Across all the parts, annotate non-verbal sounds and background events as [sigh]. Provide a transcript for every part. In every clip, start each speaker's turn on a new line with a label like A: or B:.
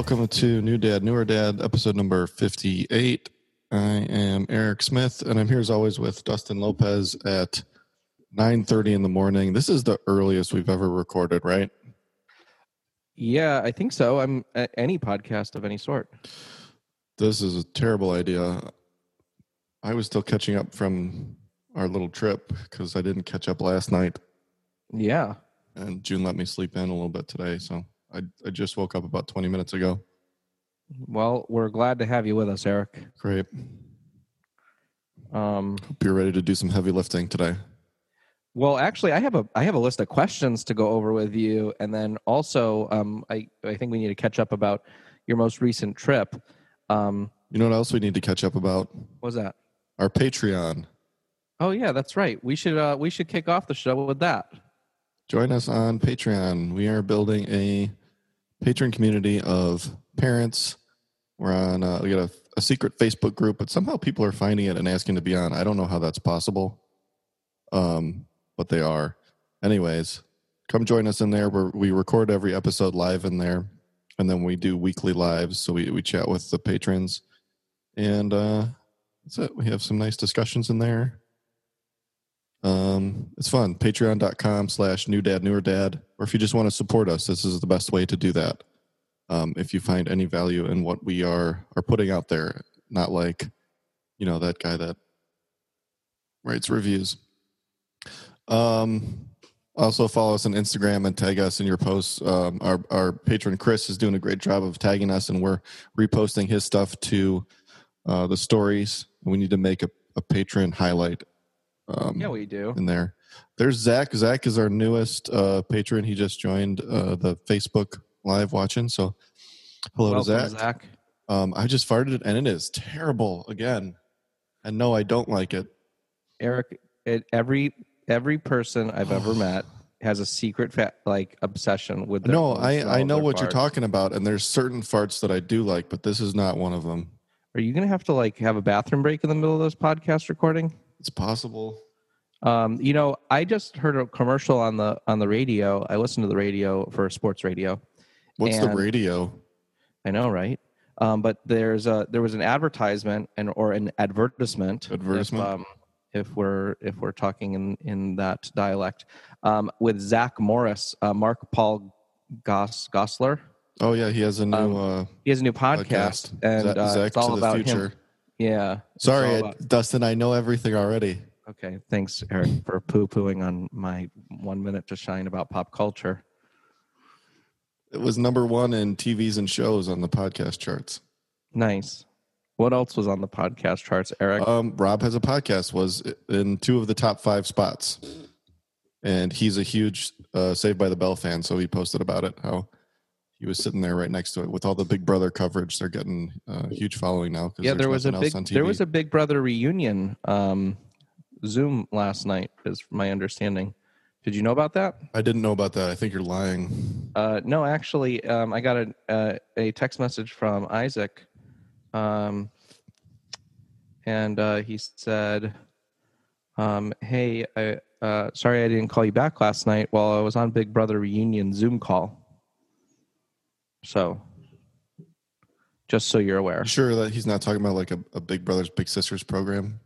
A: Welcome to New Dad, Newer Dad, episode number 58. I am Eric Smith, and I'm here as always with Dustin Lopez at 9.30 in the morning. This is the earliest we've ever recorded, right?
B: Yeah, I think so. I'm a- any podcast of any sort.
A: This is a terrible idea. I was still catching up from our little trip because I didn't catch up last night,
B: Yeah.
A: and June let me sleep in a little bit today, so I, I just woke up about 20 minutes ago.
B: Well, we're glad to have you with us, Eric.
A: Great.
B: Um,
A: Hope you're ready to do some heavy lifting today.
B: well, actually, I have a I have a list of questions to go over with you, and then also, um, I I think we need to catch up about your most recent trip. Um,
A: You know what else we need to catch up about?
B: what was that?
A: Our Patreon.
B: Oh yeah, that's right. We should uh, we should kick off the show with that.
A: Join us on Patreon. We are building a patron community of parents. We're on, uh, we got a, a secret Facebook group, but somehow people are finding it and asking to be on. I don't know how that's possible, um, but they are. Anyways, come join us in there. We're, we record every episode live in there, and then we do weekly lives. So we, we chat with the patrons, and uh, that's it. We have some nice discussions in there. Um, it's fun. Patreon.com slash new dad, newer dad. Or if you just want to support us, this is the best way to do that. Um, if you find any value in what we are are putting out there, not like, you know, that guy that writes reviews. Um, also follow us on Instagram and tag us in your posts. Um, our our patron Chris is doing a great job of tagging us, and we're reposting his stuff to uh, the stories. We need to make a, a patron highlight. Um,
B: Yeah, we do.
A: in there. There's Zach. Zach is our newest uh, patron. He just joined uh, the Facebook live watching. So, hello
B: Welcome,
A: to Zach. Um, I just farted it, and it is terrible again. And no, I don't like it.
B: Eric, it, every every person I've ever [sighs] met has a secret fa- like obsession with. their
A: No, I I know what you're talking about, and there's certain farts that I do like, but this is not one of them.
B: Are you gonna have to like have a bathroom break in the middle of this podcast recording?
A: It's possible.
B: Um, you know, I just heard a commercial on the on the radio. I listened to the radio for sports radio.
A: What's the radio?
B: I know, right? Um, but there's a there was an advertisement and or an advertisement. if,
A: Advertisement?
B: um, if we're if we're talking in in that dialect, um, with Zach Morris, uh, Mark Paul Goss Gosselaar.
A: Oh yeah, he has a new
B: Um,
A: uh,
B: He has a new podcast,
A: podcast.
B: and
A: Zach,
B: uh,
A: Zach
B: it's all
A: to the
B: about
A: future.
B: him. Yeah.
A: Sorry,
B: about-
A: Dustin. I know everything already.
B: Okay, thanks, Eric, for poo pooing on my one minute to shine about pop culture.
A: It was number one in TVs and shows on the podcast charts.
B: Nice. What else was on the podcast charts, Eric?
A: Um, Rob has a podcast. Was in two of the top five spots, and he's a huge uh, Saved by the Bell fan. So he posted about it. How he was sitting there right next to it with all the Big Brother coverage. They're getting a huge following now.
B: yeah, there was a big there was a Big Brother reunion um, Zoom last night, is my understanding. Did you know about that?
A: I didn't know about that. I think you're lying.
B: Uh, no, actually, um, I got a uh, a text message from Isaac, um, and uh, he said, um, "Hey, I, uh, sorry I didn't call you back last night while I was on Big Brother reunion Zoom call." So, just so you're aware,
A: sure that he's not talking about like a, a Big Brothers Big Sisters program?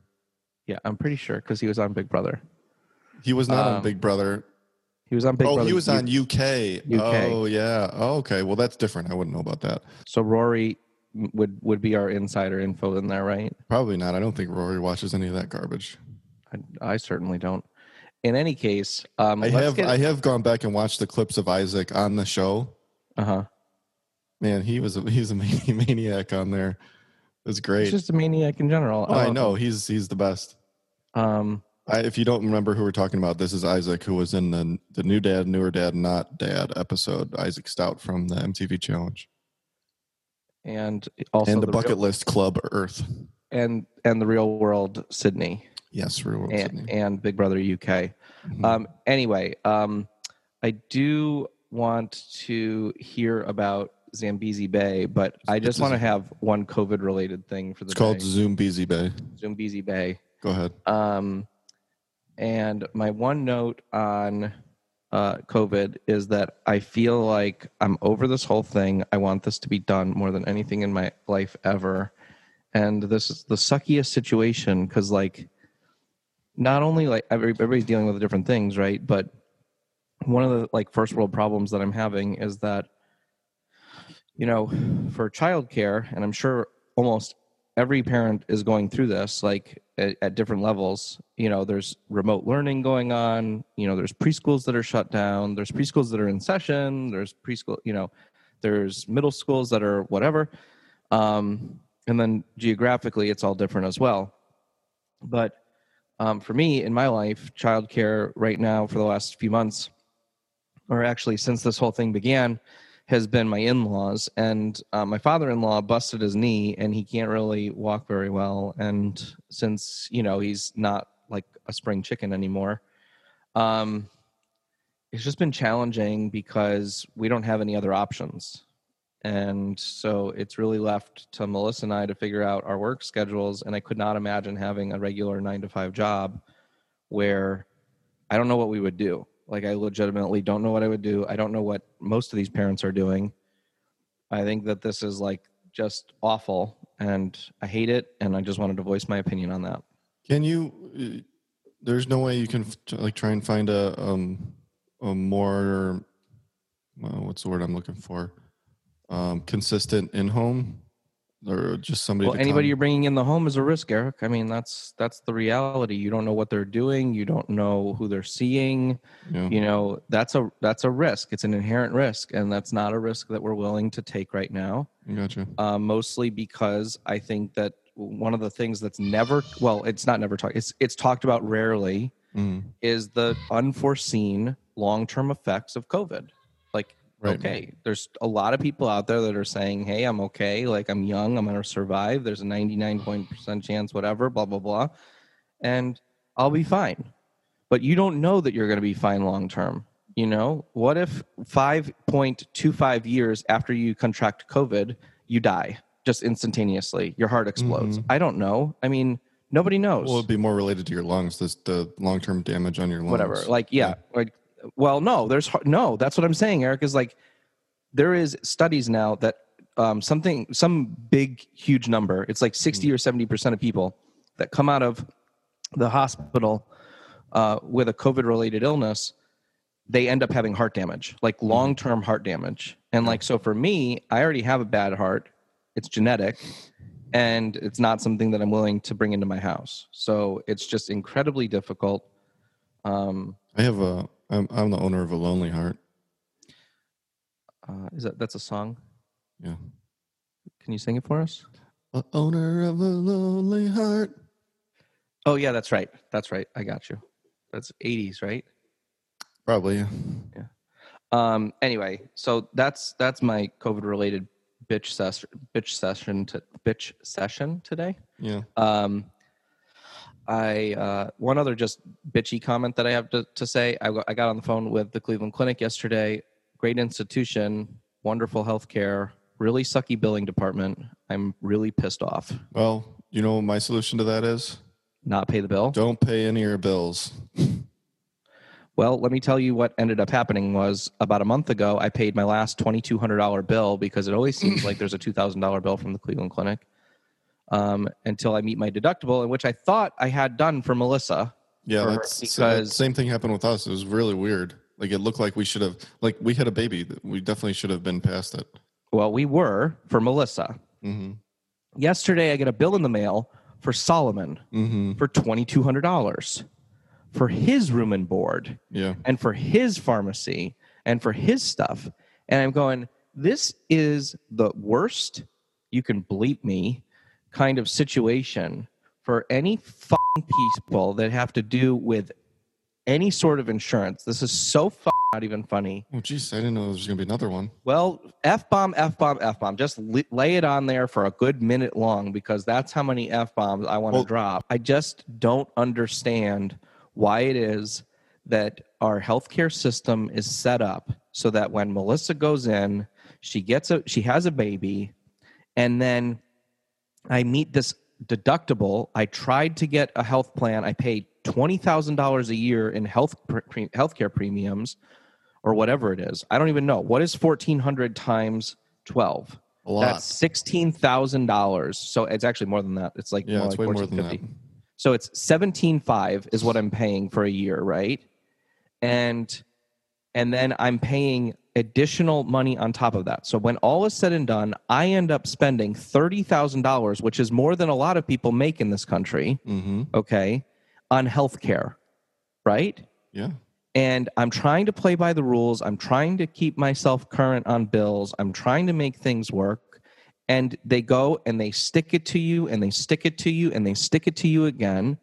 B: yeah, I'm pretty sure because he was on Big Brother.
A: He was not on
B: Um,
A: Big Brother.
B: He was on Big Brother.
A: oh,
B: Brother.
A: he was on UK.
B: UK.
A: Oh, yeah. Oh, okay. Well, that's different. I wouldn't know about that.
B: So Rory would would be our insider info in there, right?
A: Probably not. I don't think Rory watches any of that garbage.
B: I, I certainly don't. In any case, um,
A: I have
B: get,
A: I have gone back and watched the clips of Isaac on the show.
B: uh huh.
A: Man, he was a, [laughs] he's a [laughs] maniac on there. It was
B: He's
A: great.
B: just a maniac in general.
A: Oh, I know
B: him.
A: he's he's the best.
B: Um,
A: I, if you don't remember who we're talking about, this is Isaac, who was in the the new dad, newer dad, not dad episode. Isaac Stout from the MTV Challenge
B: and also
A: and the,
B: the
A: Bucket
B: real,
A: List Club Earth.
B: and and the real world Sydney
A: Yes, real world
B: and,
A: Sydney.
B: and Big Brother UK.
A: Mhm.
B: Um, anyway, um, I do want to hear about Zambezi Bay, but I just want to have one COVID related thing for the
A: it's called
B: day.
A: Bay.
B: Zambezi Bay.
A: Go ahead.
B: Um, and my one note on uh, COVID is that I feel like I'm over this whole thing. I want this to be done more than anything in my life ever. And this is the suckiest situation because, like, not only like everybody's dealing with different things, right? But one of the like first world problems that I'm having is that, you know, for childcare, and I'm sure almost every parent is going through this like at, at, different levels. You know there's remote learning going on you know there's preschools that are shut down there's preschools that are in session there's preschool you know there's middle schools that are whatever. Um, and then geographically it's all different as well. But um, for me in my life childcare right now for the last few months or actually since this whole thing began has been my in-laws and uh, my father-in-law busted his knee and he can't really walk very well and since you know he's not like a spring chicken anymore um it's just been challenging because we don't have any other options. And so it's really left to melissa and i to figure out our work schedules and i could not imagine having a regular nine to five job where i don't know what we would do like I legitimately don't know what I would do. I don't know what most of these parents are doing. I think that this is like just awful and I hate it and I just wanted to voice my opinion on that.
A: Can you there's no way you can like try and find a um a more well, what's the word I'm looking for? Um consistent in-home or just somebody.
B: Well, anybody come. you're bringing in the home is a risk, Eric. I mean, that's that's the reality. You don't know what they're doing. You don't know who they're seeing. Yeah. You know, that's a that's a risk. It's an inherent risk, and that's not a risk that we're willing to take right now.
A: Gotcha.
B: Uh, mostly because I think that one of the things that's never well, it's not never talked. It's it's talked about rarely. Mm. Is the unforeseen long term effects of COVID? Right. Okay. There's a lot of people out there that are saying, "Hey, I'm okay. Like I'm young. I'm going to survive. There's a 99% chance, whatever. Blah blah blah, and I'll be fine." But you don't know that you're going to be fine long term. You know, what if 5.25 years after you contract COVID, you die just instantaneously? Your heart explodes. Mm-hmm. I don't know. I mean, nobody knows.
A: Well, it'd be more related to your lungs. This the long term damage on your lungs.
B: Whatever. Like, yeah, yeah. like well, no, there's no. That's what I'm saying, Eric. Is like there is studies now that um, something, some big, huge number. It's like 60 or 70 percent of people that come out of the hospital uh, with a COVID-related illness, they end up having heart damage, like mm-hmm. long-term heart damage. And like so, for me, I already have a bad heart. It's genetic, and it's not something that I'm willing to bring into my house. So it's just incredibly difficult.
A: Um, I have a I'm I'm the owner of a lonely heart.
B: Uh, is that that's a song?
A: Yeah.
B: Can you sing it for us?
A: The owner of a lonely heart.
B: Oh yeah, that's right. That's right. I got you. That's 80s, right?
A: Probably. Yeah.
B: Yeah. Um. Anyway, so that's that's my COVID related bitch session. Bitch session to bitch session today.
A: Yeah.
B: Um. I uh, one other just bitchy comment that I have to, to say. I, I got on the phone with the Cleveland Clinic yesterday. Great institution, wonderful healthcare, really sucky billing department. I'm really pissed off.
A: Well, you know my solution to that is
B: not pay the bill.
A: Don't pay any of your bills. [laughs]
B: well, let me tell you what ended up happening was about a month ago I paid my last $2200 bill because it always seems like there's a $2000 bill from the Cleveland Clinic um, until I meet my deductible, and which I thought I had done for Melissa.
A: Yeah, for that's because same thing happened with us. It was really weird. Like it looked like we should have, like we had a baby. We definitely should have been past it.
B: Well, we were for Melissa. Mm-hmm. Yesterday, I get a bill in the mail for Solomon mm-hmm. for twenty two hundred dollars for his room and board,
A: yeah,
B: and for his pharmacy and for his stuff. And I'm going, this is the worst. You can bleep me kind of situation for any people that have to do with any sort of insurance. This is so not even funny.
A: Oh, geez, I didn't know there was going to be another one.
B: Well, F bomb, F bomb, F bomb. Just lay it on there for a good minute long because that's how many F bombs I want to well, drop. I just don't understand why it is that our healthcare system is set up so that when Melissa goes in, she gets a she has a baby, and then I meet this deductible. I tried to get a health plan. I paid twenty thousand dollars a year in health pre- healthcare premiums or whatever it is. I don't even know. What is 1400 times 12?
A: A lot.
B: That's $16,000. So it's actually more than that. It's like
A: yeah,
B: more
A: it's
B: like
A: way more than that.
B: So it's 17.5 is what I'm paying for a year, right? And and then I'm paying additional money on top of that. So when all is said and done, I end up spending $30,000, which is more than a lot of people make in this country,
A: Mm-hmm.
B: okay, on healthcare, right?
A: Yeah.
B: and I'm trying to play by the rules. I'm trying to keep myself current on bills. I'm trying to make things work. And they go and they stick it to you and they stick it to you and they stick it to you again.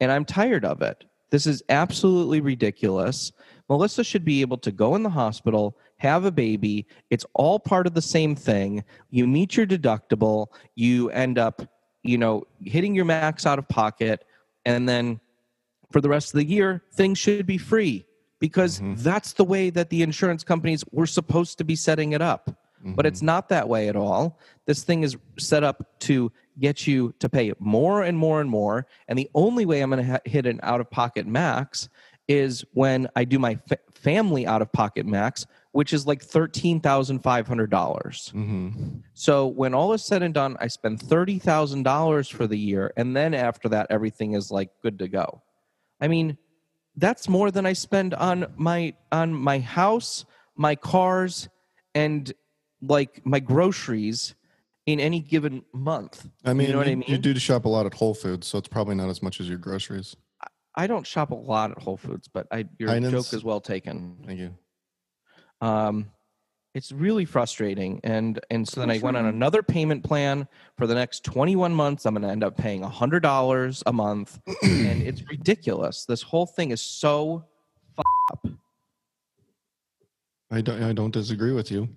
B: And I'm tired of it. This is absolutely ridiculous. Melissa should be able to go in the hospital, have a baby. It's all part of the same thing. You meet your deductible, you end up, you know, hitting your max out of pocket, and then for the rest of the year, things should be free because
A: Mhm.
B: that's the way that the insurance companies were supposed to be setting it up. But it's not that way at all. This thing is set up to get you to pay more and more and more. And the only way I'm going to ha- hit an out of pocket max is when I do my fa- family out of pocket max, which is like $13,500.
A: Mm-hmm.
B: So when all is said and done, I spend thirty thousand dollars for the year, and then after that, everything is like good to go. I mean, that's more than I spend on my on my house, my cars, and like my groceries in any given month.
A: I mean,
B: you know what I mean?
A: You do shop a lot at Whole Foods, so it's probably not as much as your groceries.
B: I don't shop a lot at Whole Foods, but I, your
A: Heinen's?
B: joke is well taken.
A: Thank you.
B: Um, it's really frustrating and and so then i went on another payment plan for the next 21 months i'm going to end up paying $100 a month [clears throat] and it's ridiculous this whole thing is so
A: I don't. I don't disagree with you.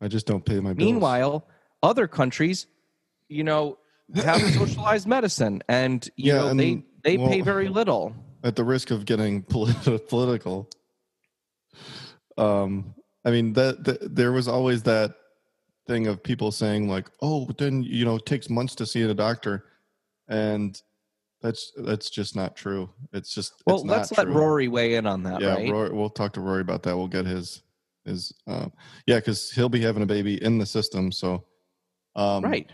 A: I just don't pay my bills.
B: meanwhile other countries you know have [clears throat] socialized medicine and you
A: Yeah,
B: know
A: and,
B: they they pay very little [laughs]
A: at the risk of getting polit- [laughs] political, um, I mean that, that there was always that thing of people saying like, "Oh, but then you know it takes months to see a doctor," and that's that's just not true. It's just
B: well
A: it's not
B: let's let
A: true.
B: rory weigh in on that
A: yeah,
B: right
A: Rory, we'll talk to Rory about that. We'll get his his uh, yeah, because he'll be having a baby in the system. So, um,
B: right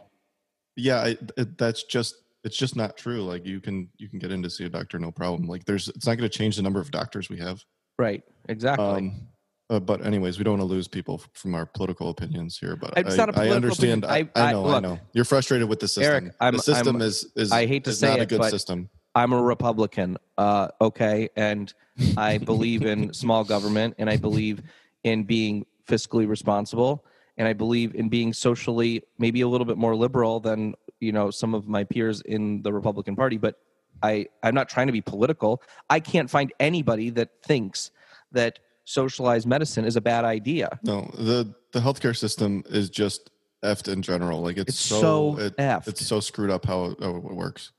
A: yeah, I, it, that's just it's just not true. Like you can you can get in to see a doctor no problem. Like there's it's not going to change the number of doctors we have.
B: right exactly
A: Um, uh, but anyways, we don't want to lose people from our political opinions here. But
B: It's
A: I,
B: not a
A: I
B: political
A: understand. I,
B: I-
A: I
B: I-
A: know. I know. You're frustrated with the system.
B: Eric, I'm-
A: the system
B: I'm-
A: is is
B: I hate to say
A: not a
B: it,
A: good
B: but-
A: system.
B: I'm a Republican, uh, okay, and I believe in [laughs] small government, and I believe in being fiscally responsible, and I believe in being socially maybe a little bit more liberal than you know some of my peers in the Republican Party. But I, I'm not trying to be political. I can't find anybody that thinks that socialized medicine is a bad idea.
A: No, the the healthcare system is just effed in general. Like it's,
B: It's
A: so,
B: so
A: it-
B: effed.
A: it's so screwed up how it, how it works.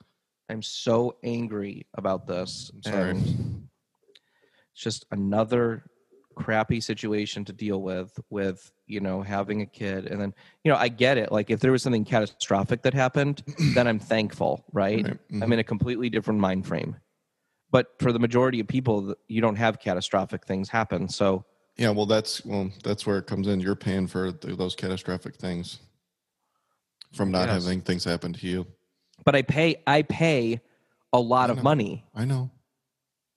B: I'm so angry about this.
A: I'm sorry.
B: and it's just another crappy situation to deal with with you know having a kid and then you know i get it like if there was something catastrophic that happened then i'm thankful right
A: Right, mhm.
B: i'm in a completely different mind frame but for the majority of people you don't have catastrophic things happen so
A: Yeah, well, that's well, that's where it comes in. You're paying for those catastrophic things from not
B: Yes.
A: having things happen to you.
B: but i pay i pay a lot of money
A: I know,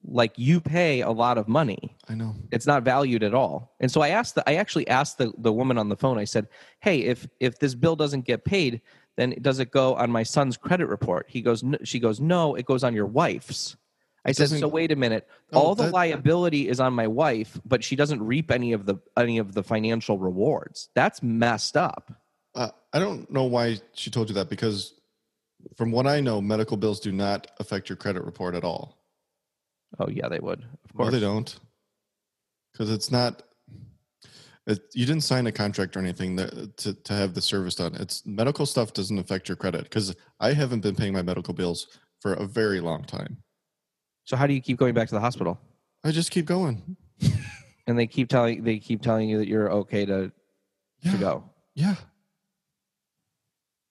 B: like you pay a lot of money
A: I know.
B: it's not valued at all and so i asked the i actually asked the, the woman on the phone i said hey if if this bill doesn't get paid then does it go on my son's credit report he goes "No." she goes no it goes on your wife's i said so wait a minute
A: Oh,
B: all the
A: that-
B: liability is on my wife but she doesn't reap any of the any of the financial rewards that's messed up
A: Uh, I don't know why she told you that because, from what I know, medical bills do not affect your credit report at all.
B: oh yeah they would of
A: No,
B: course
A: they don't, because it's not. It, you didn't sign a contract or anything that, to to have the service done. It's medical stuff doesn't affect your credit because I haven't been paying my medical bills for a very long time.
B: So how do you keep going back to the hospital
A: I just keep going. [laughs]
B: and they keep telling they keep telling you that you're okay to
A: Yeah.
B: to go
A: Yeah.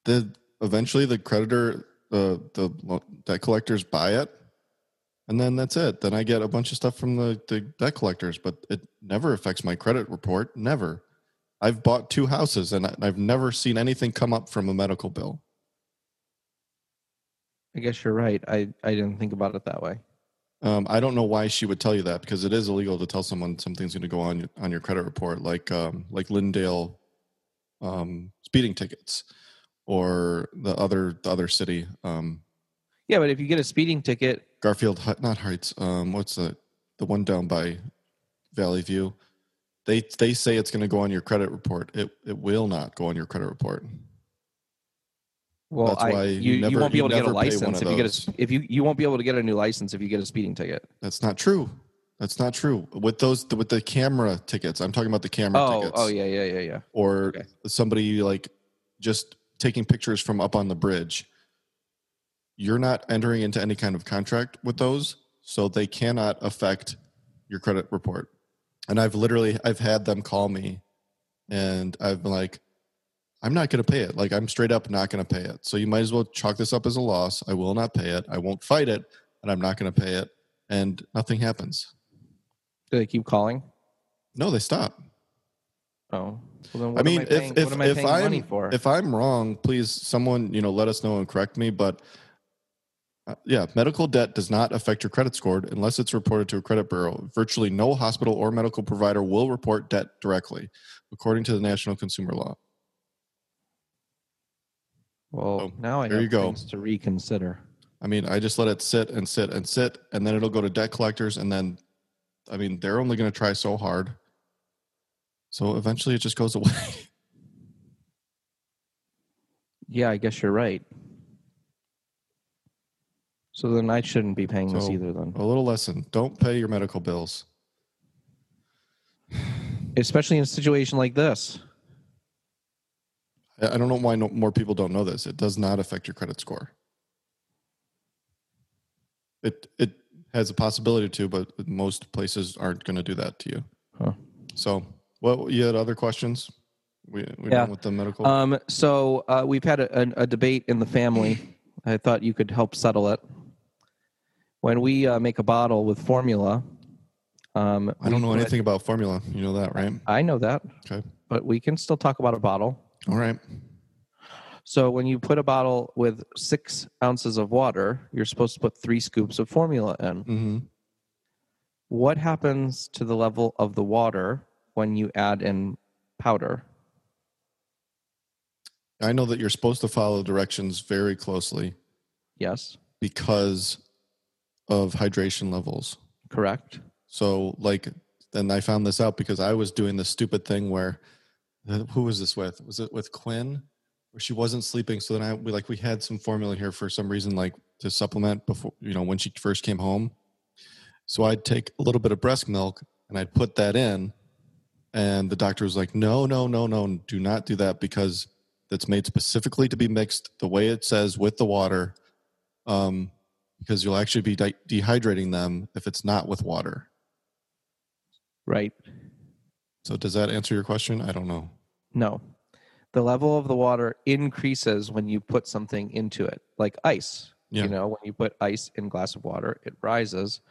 A: The eventually the creditor, uh, the debt collectors buy it, and then that's it. Then I get a bunch of stuff from the, the debt collectors, but it never affects my credit report. Never. I've bought two houses and I- I've never seen anything come up from a medical bill.
B: I guess you're right. I, I didn't think about it that way.
A: Um, I don't know why she would tell you that because it is illegal to tell someone something's going to go on your- on your credit report, like um, like Linndale um, speeding tickets, or the other the other city um,
B: Yeah, but if you get a speeding ticket,
A: Garfield, not Heights. Um, what's the the one down by Valley View? They they say it's going to go on your credit report. It it will not go on your credit report.
B: Well,
A: That's
B: I,
A: why
B: you,
A: you
B: you, won't be able to get a
A: never
B: license if you get a if you you won't be able to get a new license if you get a speeding ticket.
A: That's not true. That's not true. With those with the camera tickets, I'm talking about the camera
B: Oh,
A: tickets.
B: oh yeah, yeah, yeah, yeah.
A: or
B: Okay.
A: somebody like just taking pictures from up on the bridge. You're not entering into any kind of contract with those, so they cannot affect your credit report. And I've literally I've had them call me and I've been like I'm not going to pay it. Like I'm straight up not going to pay it. So you might as well chalk this up as a loss. I will not pay it. I won't fight it, and I'm not going to pay it and nothing happens.
B: Do they keep calling?
A: No, they stop.
B: Oh, well then what
A: I mean,
B: am I
A: if if
B: I
A: if I'm
B: money for?
A: if I'm wrong, please someone you know let us know and correct me. But uh, yeah, medical debt does not affect your credit score unless it's reported to a credit bureau. Virtually no hospital or medical provider will report debt directly, according to the National Consumer Law.
B: Well,
A: oh,
B: now I
A: there
B: have
A: you go.
B: things to reconsider.
A: I mean, I just let it sit and sit and sit, and then it'll go to debt collectors, and then, I mean, they're only going to try so hard. So eventually, it just goes [laughs] away.
B: Yeah, I guess you're right. So then I shouldn't be paying this either then.
A: a little lesson: don't pay your medical bills. [sighs]
B: Especially in a situation like this.
A: I I don't know why no, more people don't know this. It does not affect your credit score. It it has a possibility to, but most places aren't going to do that to you.
B: Huh.
A: So, what you had other questions? We we
B: Yeah.
A: with the medical.
B: Um, so uh, we've had a, a, a debate in the family. I thought you could help settle it. When we uh, make a bottle with formula, um,
A: I don't know
B: put-
A: anything about formula. You know that, right?
B: I know that,
A: Okay.
B: but we can still talk about a bottle.
A: All right.
B: So when you put a bottle with six ounces of water, you're supposed to put three scoops of formula in.
A: hmm
B: What happens to the level of the water when you add in powder?
A: I know that you're supposed to follow directions very closely
B: Yes,
A: because of hydration levels.
B: correct.
A: So like, and I found this out because I was doing this stupid thing where, who was this with? Was it with Quinn, where she wasn't sleeping? So then I we like we had some formula here for some reason, like to supplement before you know when she first came home. So I'd take a little bit of breast milk and I'd put that in, and the doctor was like, "No, no, no, no, do not do that because that's made specifically to be mixed the way it says with the water." Um, because you'll actually be de- dehydrating them if it's not with water.
B: Right.
A: So does that answer your question? I don't know.
B: No. The level of the water increases when you put something into it, like ice.
A: Yeah.
B: You know, when you put ice in a glass of water, it rises.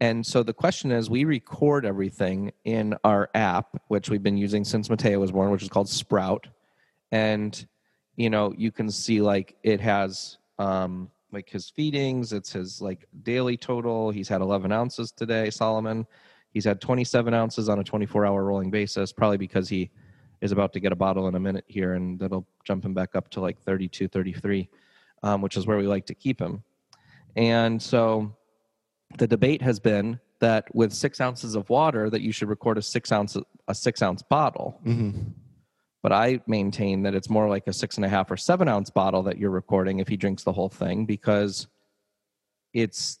B: And so the question is we record everything in our app, which we've been using since Mateo was born, which is called Sprout. And, you know, you can see like it has um, like his feedings, it's his like daily total. He's had 11 ounces today, Solomon. He's had 27 ounces on a 24 hour rolling basis, probably because he is about to get a bottle in a minute here and that'll jump him back up to like 32 33 um, which is where we like to keep him. And so the debate has been that with six ounces of water that you should record a six ounce a six ounce bottle.
A: Hmm
B: but i maintain that it's more like a six and a half or seven ounce bottle that you're recording if he drinks the whole thing because it's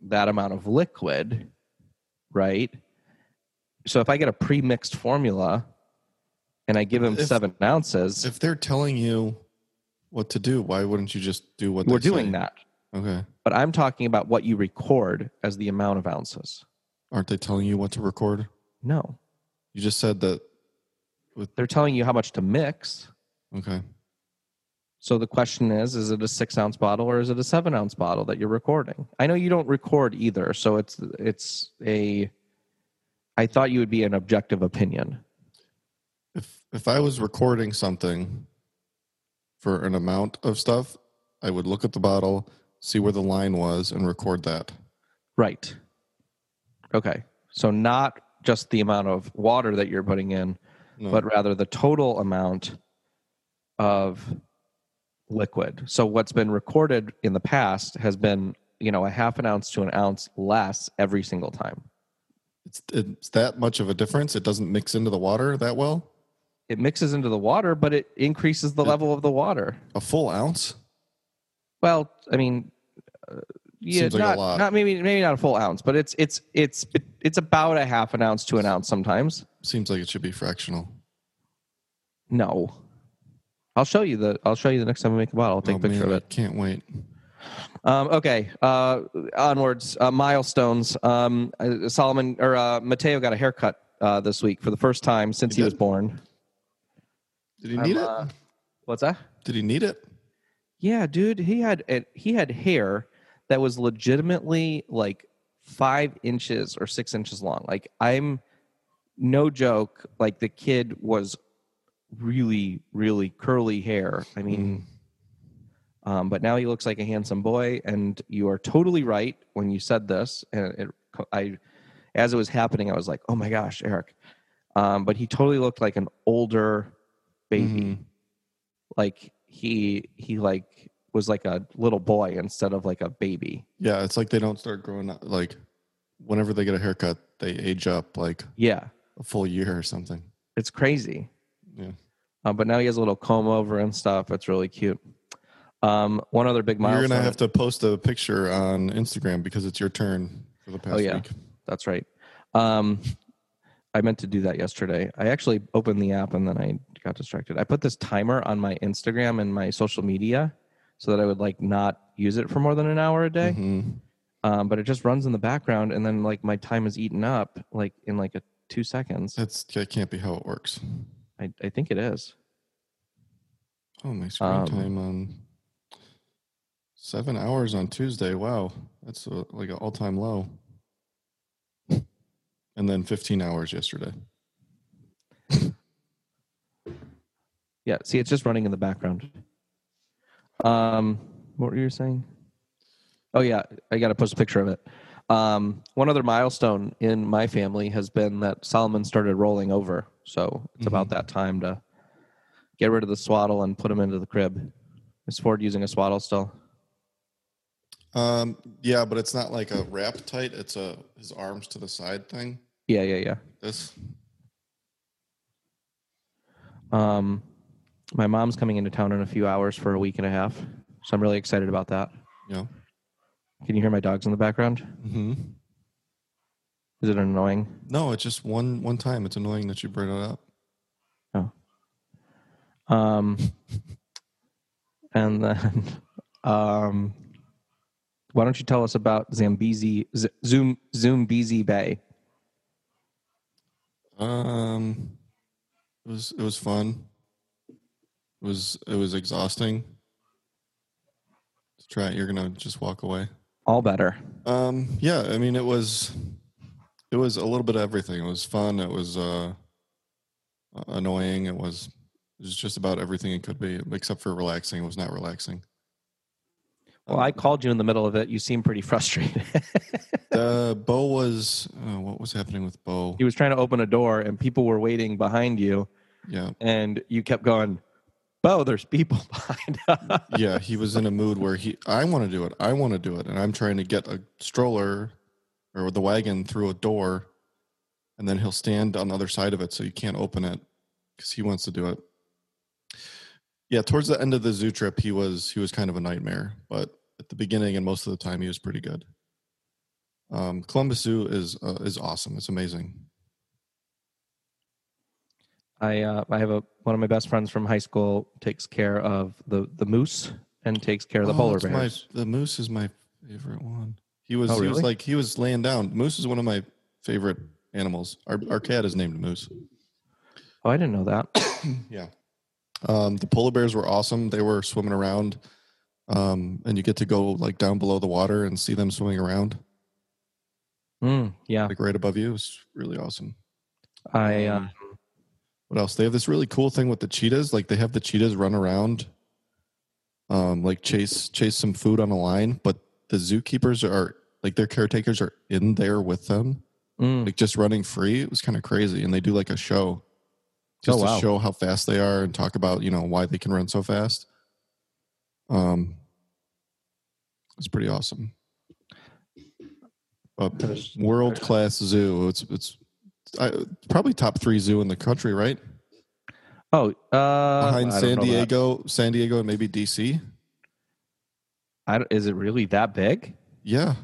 B: that amount of liquid right so if i get a pre-mixed formula and i give them
A: If-
B: seven ounces
A: If they're telling you what to do, why wouldn't you just do what
B: they're
A: doing?
B: we're doing
A: say?
B: that
A: Okay.
B: but i'm talking about what you record as the amount of ounces
A: Aren't they telling you what to record?
B: no
A: You just said that.
B: they're telling you how much to mix
A: Okay.
B: So the question is: Is it a six ounce bottle or is it a seven ounce bottle that you're recording? I know you don't record either, so it's it's a. I thought you would be an objective opinion.
A: If if I was recording something for an amount of stuff, I would look at the bottle, see where the line was, and record that.
B: Right. Okay. So not just the amount of water that you're putting in,
A: No.
B: but rather the total amount of liquid. So what's been recorded in the past has been, you know, a half an ounce to an ounce less every single time.
A: it's it's that much of a difference. It doesn't mix into the water that well.
B: It mixes into the water, but it increases the
A: It-
B: level of the water.
A: A full ounce.
B: Well, I mean, uh, yeah,
A: Seems like
B: not,
A: lot.
B: not maybe maybe not a full ounce, but it's it's it's it's about a half an ounce to an ounce sometimes.
A: Seems like it should be fractional.
B: No. I'll show you the I'll show you the next time I make a bottle. I'll take
A: Oh,
B: a picture
A: man,
B: of
A: I
B: it.
A: can't wait.
B: Um, okay. Uh, onwards. Uh, milestones. Um, uh, Solomon or uh, Mateo got a haircut uh, this week for the first time since
A: He
B: he, was born.
A: Did he need
B: I'm,
A: it?
B: uh, what's that?
A: Did he need it?
B: Yeah, dude. He had it, he had hair that was legitimately like five inches or six inches long. Like I'm no joke. Like the kid was really really curly hair. I mean. Um, but now he looks like a handsome boy, and you are totally right when you said this. And it, I, as it was happening, I was like, "Oh my gosh, Eric!" Um, but he totally looked like an older baby.
A: Mhm.
B: Like he he like was like a little boy instead of like a baby.
A: Yeah, it's like they don't start growing up. Like whenever they get a haircut, they age up like
B: Yeah,
A: a full year or something.
B: it's crazy.
A: Yeah.
B: Uh, but now he has a little comb over and stuff. It's really cute. Um, one other big milestone.
A: You're gonna have to post a picture on Instagram because it's your turn for the past
B: Oh, yeah.
A: week.
B: That's right. Um, I meant to do that yesterday. I actually opened the app and then I got distracted. I put this timer on my Instagram and my social media so that I would like not use it for more than an hour a day.
A: Mhm.
B: Um, but it just runs in the background and then like my time is eaten up like in like a two seconds.
A: That's that can't be how it works.
B: I, I think it is.
A: Oh, my screen
B: Um,
A: time on seven hours on Tuesday. Wow, that's a, like an all-time low. And then 15 hours yesterday. [laughs]
B: Yeah. See, it's just running in the background. Um, what were you saying? Oh yeah, I got to post a picture of it. Um, one other milestone in my family has been that Solomon started rolling over, so it's about that time to get rid of the swaddle and put him into the crib. Is Ford using a swaddle still?
A: Um, yeah, but it's not like a wrap tight. It's a his arms to the side thing.
B: Yeah, yeah, yeah.
A: This.
B: Um, my mom's coming into town in a few hours for a week and a half, so I'm really excited about that.
A: Yeah.
B: Can you hear my dogs in the background?
A: hmm
B: Is it annoying?
A: No, it's just one one time. It's annoying that you bring it up. Oh.
B: Um, [laughs] and then, [laughs] um, why don't you tell us about Zambezi, Z- Zoom, Zoombezi Bay?
A: Um, it was it was fun. It was it was exhausting. To try it, you're gonna just walk away.
B: All better.
A: Um, yeah, I mean it was it was a little bit of everything. It was fun. It was uh, annoying. It was it was just about everything it could be, except for relaxing. It was not relaxing.
B: Well, I called you in the middle of it. You seemed pretty [laughs] frustrated.
A: Uh, Bo was uh, what was happening with Bo?
B: he was trying to open a door, and people were waiting behind you,
A: Yeah,
B: and you kept going, "Bo, there's people [laughs] behind." us."
A: yeah, he was in a mood where he I want to do it. I want to do it, and I'm trying to get a stroller or the wagon through a door, and then he'll stand on the other side of it so you can't open it because he wants to do it. Yeah, towards the end of the zoo trip, he was he was kind of a nightmare, but at the beginning and most of the time, he was pretty good. Um, Columbus Zoo is uh, is awesome. It's amazing.
B: I uh, I have a one of my best friends from high school takes care of the the moose and takes care of the
A: Oh,
B: polar
A: it's my-
B: bears.
A: the moose is my favorite one. He was
B: Oh,
A: he was
B: really?
A: like he was laying down. Moose is one of my favorite animals. Our our cat is named Moose.
B: Oh, I didn't know that. [coughs]
A: Yeah. Um, the polar bears were awesome. They were swimming around, um, and you get to go like down below the water and see them swimming around,
B: Mm, yeah,
A: like right above you. It's really awesome.
B: I uh,
A: Um, What else? They have this really cool thing with the cheetahs. Like they have the cheetahs run around, um, like chase chase some food on a line, but the zookeepers are like their caretakers are in there with them,
B: mm,
A: like just running free. It was kind of crazy, and they do like a show just
B: Oh, wow.
A: to show how fast they are and talk about you know why they can run so fast. Um, it's pretty awesome. A world class zoo. It's it's I, probably top three zoo in the country, right?
B: oh, uh,
A: Behind San. Diego, San Diego, and maybe DC.
B: I don't- is it really that big?
A: Yeah,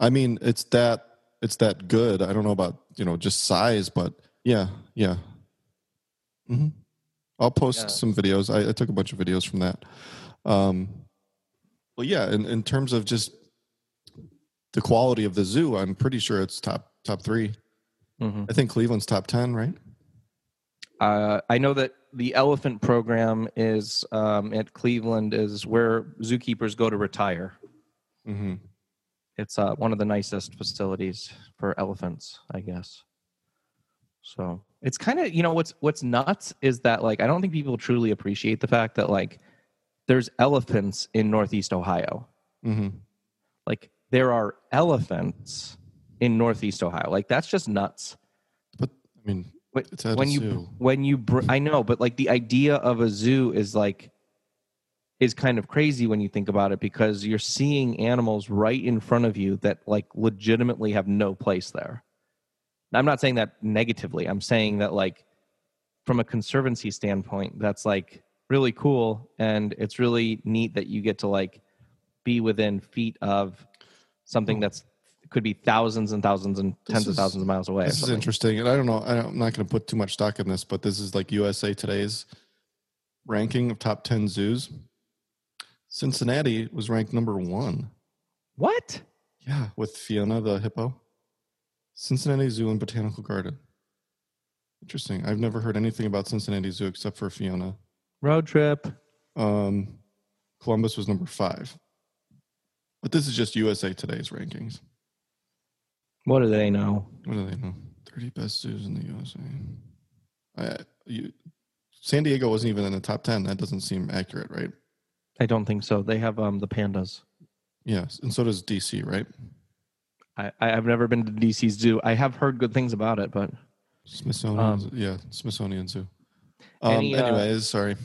A: I mean it's that it's that good. I don't know about you know just size, but yeah, yeah. hmm I'll post
B: Yeah.
A: some videos. I, I took a bunch of videos from that. Um, well, yeah. In in terms of just the quality of the zoo, I'm pretty sure it's top top three.
B: Hmm
A: I think Cleveland's top ten, right?
B: Uh, I know that the elephant program is um, at Cleveland is where zookeepers go to retire.
A: Mm-hmm.
B: It's uh, one of the nicest facilities for elephants, I guess. So it's kind of you know what's what's nuts is that like I don't think people truly appreciate the fact that like there's elephants in Northeast Ohio.
A: Mm-hmm.
B: Like there are elephants in Northeast Ohio. Like that's just nuts.
A: But I mean,
B: But when you
A: zoo.
B: when you br- I know, but like the idea of a zoo is like is kind of crazy when you think about it because you're seeing animals right in front of you that like legitimately have no place there. Now, I'm not saying that negatively. I'm saying that like from a conservancy standpoint, that's like really cool and it's really neat that you get to like be within feet of something that's could be thousands and thousands and tens of thousands of miles away.
A: This is interesting, and I don't know. I'm not going to put too much stock in this, but this is like USA Today's ranking of top ten zoos. Cincinnati was ranked number one.
B: What?
A: Yeah, with Fiona the hippo. Cincinnati Zoo and Botanical Garden. Interesting. I've never heard anything about Cincinnati Zoo except for Fiona.
B: Road trip.
A: Um, Columbus was number five. But this is just USA Today's rankings.
B: What do they know?
A: What do they know? 30 best zoos in the USA. I, you, San Diego wasn't even in the top 10. That doesn't seem accurate, right?
B: I don't think so. They have um the pandas.
A: Yes. And so does DC, right?
B: I, I have never been to DC's Zoo. I have heard good things about it, but
A: Smithsonian.
B: Um,
A: yeah, Smithsonian Zoo. Um,
B: any, uh,
A: anyways, sorry.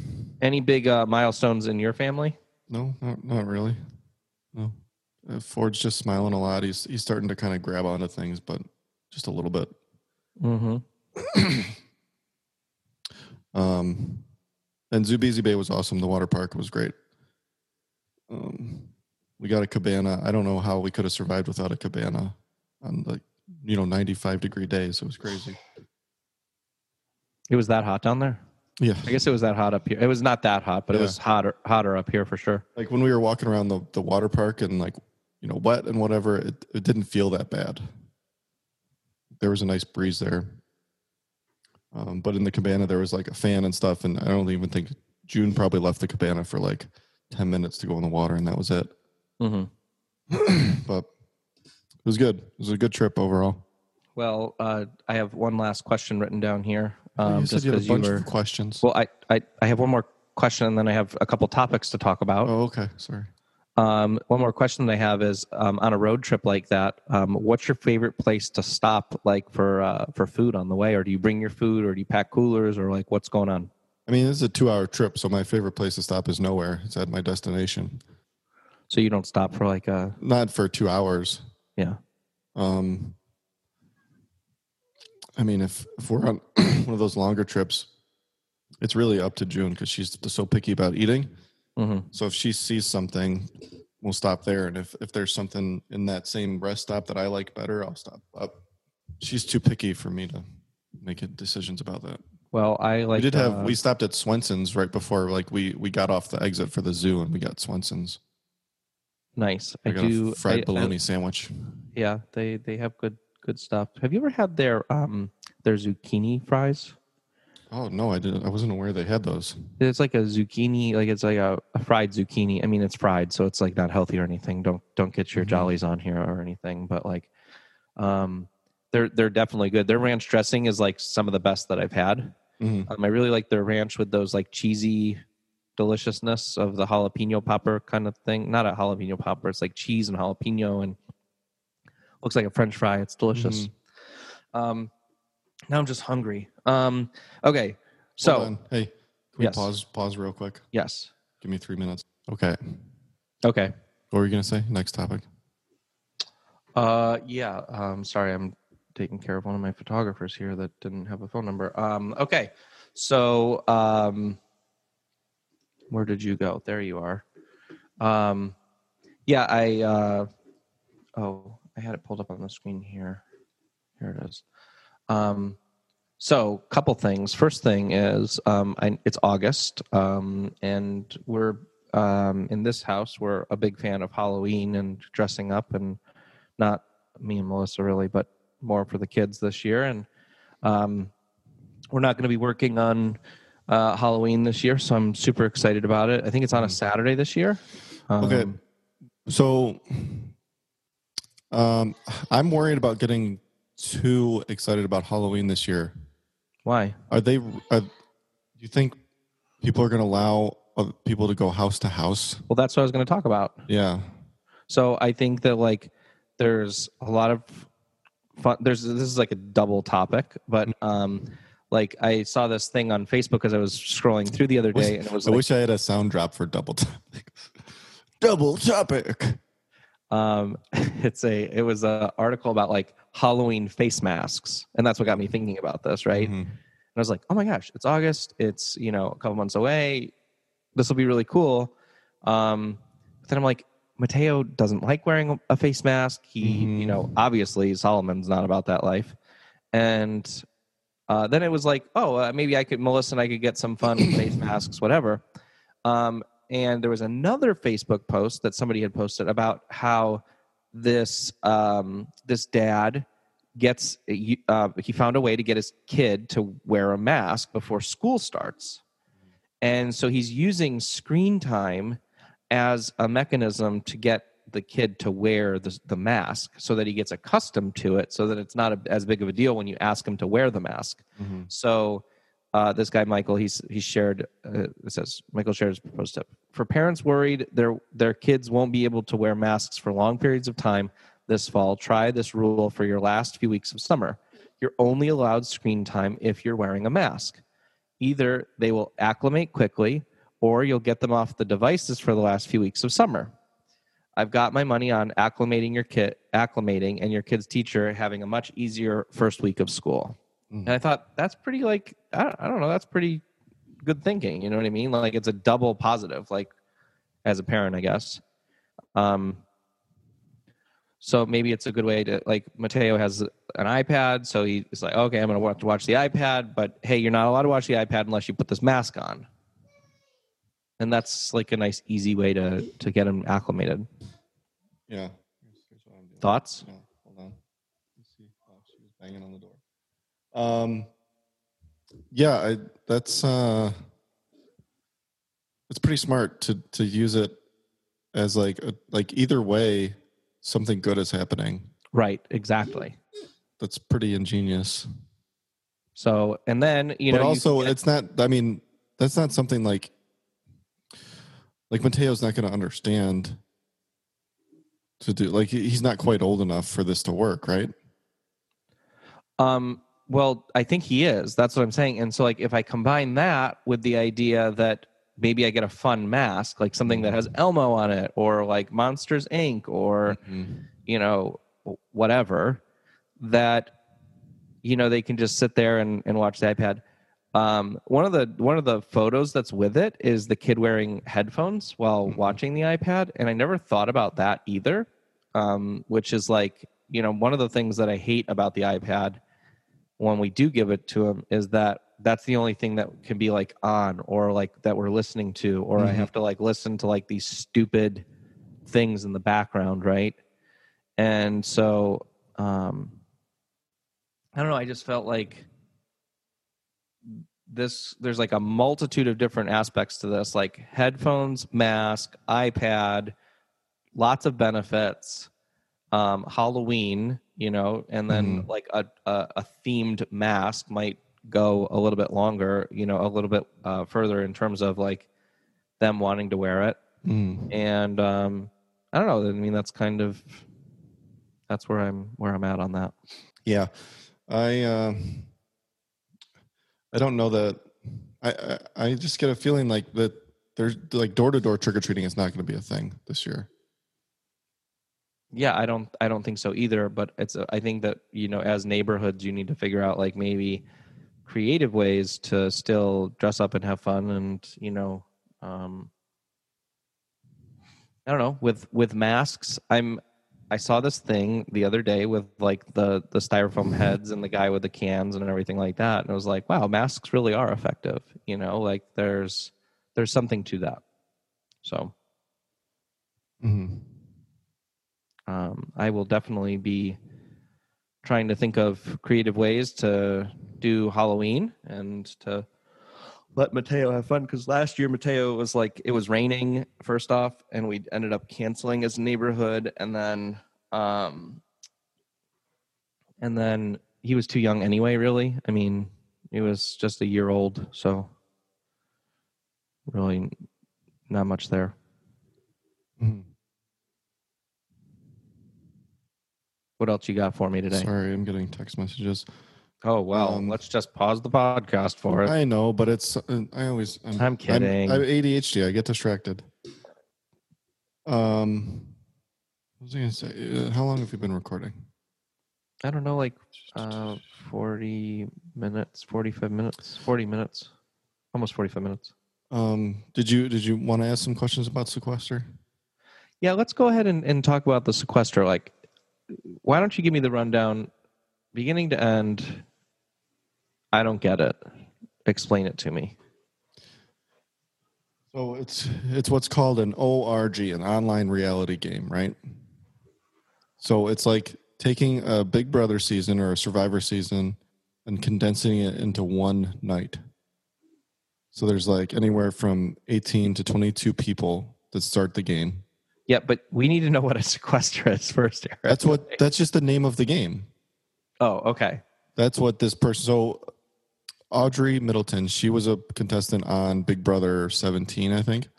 B: any big uh, milestones in your family?
A: No, not, not really. No. Uh, Ford's just smiling a lot. He's he's starting to kind of grab onto things, but just a little bit.
B: Mm-hmm. [clears throat]
A: Um, and Zoombezi Bay was awesome. The water park was great. Um, we got a cabana. I don't know how we could have survived without a cabana on like you know 95 degree days. It was crazy.
B: It was that hot down there.
A: Yeah,
B: I guess it was that hot up here. It was not that hot, but it was hotter hotter up here for sure.
A: like when we were walking around the the water park and like you know wet and whatever, it it didn't feel that bad. There was a nice breeze there. Um, but in the cabana there was like a fan and stuff, and I don't even think June probably left the cabana for like 10 minutes to go in the water, and that was it.
B: Mm-hmm. [clears throat]
A: but it was good. It was a good trip overall.
B: Well, uh, I have one last question written down here.
A: you
B: Um,
A: said
B: just
A: you had a bunch
B: were.
A: of questions.
B: Well, I, I I have one more question, and then I have a couple topics to talk about.
A: oh, okay. Sorry.
B: Um, one more question that I have is um, on a road trip like that, um, what's your favorite place to stop, like for uh, for food on the way, or do you bring your food, or do you pack coolers, or like what's going on?
A: I mean, this is a two-hour trip, so my favorite place to stop is nowhere. It's at my destination.
B: So you don't stop for like a
A: Not for two hours.
B: yeah.
A: Um, I mean, if if we're on [clears throat] one of those longer trips, it's really up to June because she's so picky about eating.
B: Hmm
A: So if she sees something, we'll stop there, and if if there's something in that same rest stop that I like better, I'll stop up. She's too picky for me to make decisions about that.
B: Well, I like.
A: we did have
B: uh,
A: we stopped at Swenson's right before like we we got off the exit for the zoo and we got Swenson's.
B: nice. I
A: I got
B: do.
A: a fried
B: I- I-
A: bologna sandwich.
B: yeah, they they have good good stuff. Have you ever had their um their zucchini fries?
A: Oh no, I didn't. I wasn't aware they had those.
B: It's like a zucchini, like it's like a, a fried zucchini. I mean, it's fried, so it's like not healthy or anything. Don't don't get your
A: Mhm.
B: jollies on here or anything. But like, um, they're they're definitely good. Their ranch dressing is like some of the best that I've had.
A: Mhm.
B: Um, I really like their ranch with those like cheesy deliciousness of the jalapeno popper kind of thing. Not a jalapeno popper. It's like cheese and jalapeno and looks like a French fry. It's delicious. Um, now I'm just hungry. Um, okay, so
A: hey, can we
B: Yes.
A: pause? Pause real quick.
B: yes,
A: Give me three minutes. Okay.
B: okay.
A: What were you gonna say? Next topic.
B: Uh, yeah. Um, sorry, I'm taking care of one of my photographers here that didn't have a phone number. Um, okay. So, um, where did you go? There you are. Um, yeah, I, uh, oh, I had it pulled up on the screen here. Here it is. Um, so couple things. First thing is, um, I, it's August, um, and we're, um, in this house, we're a big fan of Halloween and dressing up and, not me and Melissa really, but more for the kids this year. And um, we're not going to be working on uh, Halloween this year, so I'm super excited about it. I think it's on a Saturday this year. Um,
A: Okay. So, um, I'm worried about getting too excited about Halloween this year.
B: Why?
A: Are they? Are, do you think people are going to allow people to go house to house?
B: Well, that's what I was going to talk about.
A: Yeah.
B: So I think that like there's a lot of fun. There's this is like a double topic, but um, like I saw this thing on Facebook because I was scrolling through the other day, and it was
A: I
B: like,
A: wish I had a sound drop for double topic. [laughs] double topic.
B: Um [laughs] it's a it was a article about like halloween face masks and that's what got me thinking about this right?
A: Mhm.
B: and i was like oh my gosh it's august it's you know a couple months away this will be really cool. Um but then i'm like mateo doesn't like wearing a face mask. He you
A: Mhm.
B: know obviously solomon's not about that life. And uh, then it was like oh uh, maybe i could melissa and i could get some fun face [coughs] masks whatever. Um, and there was another facebook post that somebody had posted about how this um, this dad gets uh, he found a way to get his kid to wear a mask before school starts and so he's using screen time as a mechanism to get the kid to wear the, the mask so that he gets accustomed to it so that it's not a, as big of a deal when you ask him to wear the mask
A: Mhm.
B: so uh, this guy Michael, he's he shared. Uh, it says Michael shared his proposed tip for parents worried their their kids won't be able to wear masks for long periods of time this fall. Try this rule for your last few weeks of summer. You're only allowed screen time if you're wearing a mask. Either they will acclimate quickly, or you'll get them off the devices for the last few weeks of summer. I've got my money on acclimating your kid, acclimating, and your kid's teacher having a much easier first week of school.
A: Mm.
B: And I thought that's pretty like I don't, I don't know that's pretty good thinking. You know what I mean? Like it's a double positive. Like as a parent, I guess. Um. So maybe it's a good way to like Mateo has an iPad, so he's like, okay, I'm going to watch watch the iPad, but hey, you're not allowed to watch the iPad unless you put this mask on. And that's like a nice, easy way to to get him acclimated.
A: Yeah. Here's, here's what I'm doing.
B: Thoughts?
A: Yeah, hold on. Let's see. Oh, she was banging on the door. Um, yeah, I, that's uh, it's pretty smart to to use it as like a, like either way, something good is happening.
B: Right. Exactly.
A: That's pretty ingenious.
B: So and then you know,
A: but
B: you
A: also,
B: can get-
A: it's not. I mean, that's not something like like Mateo's not going to understand to do. Like he's not quite old enough for this to work, right?
B: Um, well, I think he is. That's what I'm saying. And so, like, if I combine that with the idea that maybe I get a fun mask, like something that has Elmo on it, or like Monsters Inc., or you know, whatever, that you know they can just sit there and, and watch the iPad. Um, one of the one of the photos that's with it is the kid wearing headphones while watching the iPad, and I never thought about that either. Um, which is like you know one of the things that I hate about the iPad when we do give it to them is that that's the only thing that can be like on or like that we're listening to or I
A: Mhm.
B: have to like listen to like these stupid things in the background, right? And so um I don't know, I just felt like this there's like a multitude of different aspects to this like headphones mask ipad lots of benefits um, halloween you know and then
A: Mhm.
B: like a, a, a themed mask might go a little bit longer you know a little bit uh, further in terms of like them wanting to wear it
A: Mm.
B: and um, i don't know i mean that's kind of that's where i'm where i'm at on that
A: Yeah, I uh, I don't know that. I, I I just get a feeling like that. There's like door to door trick or treating is not going to be a thing this year.
B: Yeah, I don't I don't think so either, but it's I think that, you know, as neighborhoods you need to figure out like maybe creative ways to still dress up and have fun and, you know, um I don't know, with with masks, I'm I saw this thing the other day with like the the styrofoam heads and the guy with the cans and everything like that and it was like, wow, masks really are effective, you know, like there's there's something to that. So,
A: Mm-hmm.
B: Um, I will definitely be trying to think of creative ways to do Halloween and to let Mateo have fun because last year Mateo was like it was raining first off and we ended up canceling his neighborhood and then um and then he was too young anyway really I mean he was just a year old so really not much there
A: Mm-hmm.
B: What else you got for me today
A: Sorry, I'm getting text messages.
B: Oh well,
A: Um,
B: let's just pause the podcast for it.
A: I know, but it's uh, I always I'm,
B: I'm kidding.
A: I have ADHD. I get distracted. Um, what was I going to say? Uh, how long have you been recording?
B: I don't know, like uh, forty minutes, forty-five minutes, forty minutes, almost forty-five minutes.
A: Um, did you did you want to ask some questions about sequester?
B: Yeah, let's go ahead and, and talk about the sequester. Like, why don't you give me the rundown, beginning to end? I don't get it. Explain it to me.
A: So it's it's what's called an ORG, an online reality game, right? So it's like taking a Big Brother season or a Survivor season and condensing it into one night. So there's like anywhere from 18 to 22 people that start the game.
B: Yeah, but we need to know what a sequester is first. Eric.
A: That's what that's just the name of the game.
B: Oh, okay.
A: That's what this person so Audrey Middleton, she was a contestant on Big Brother 17, I think.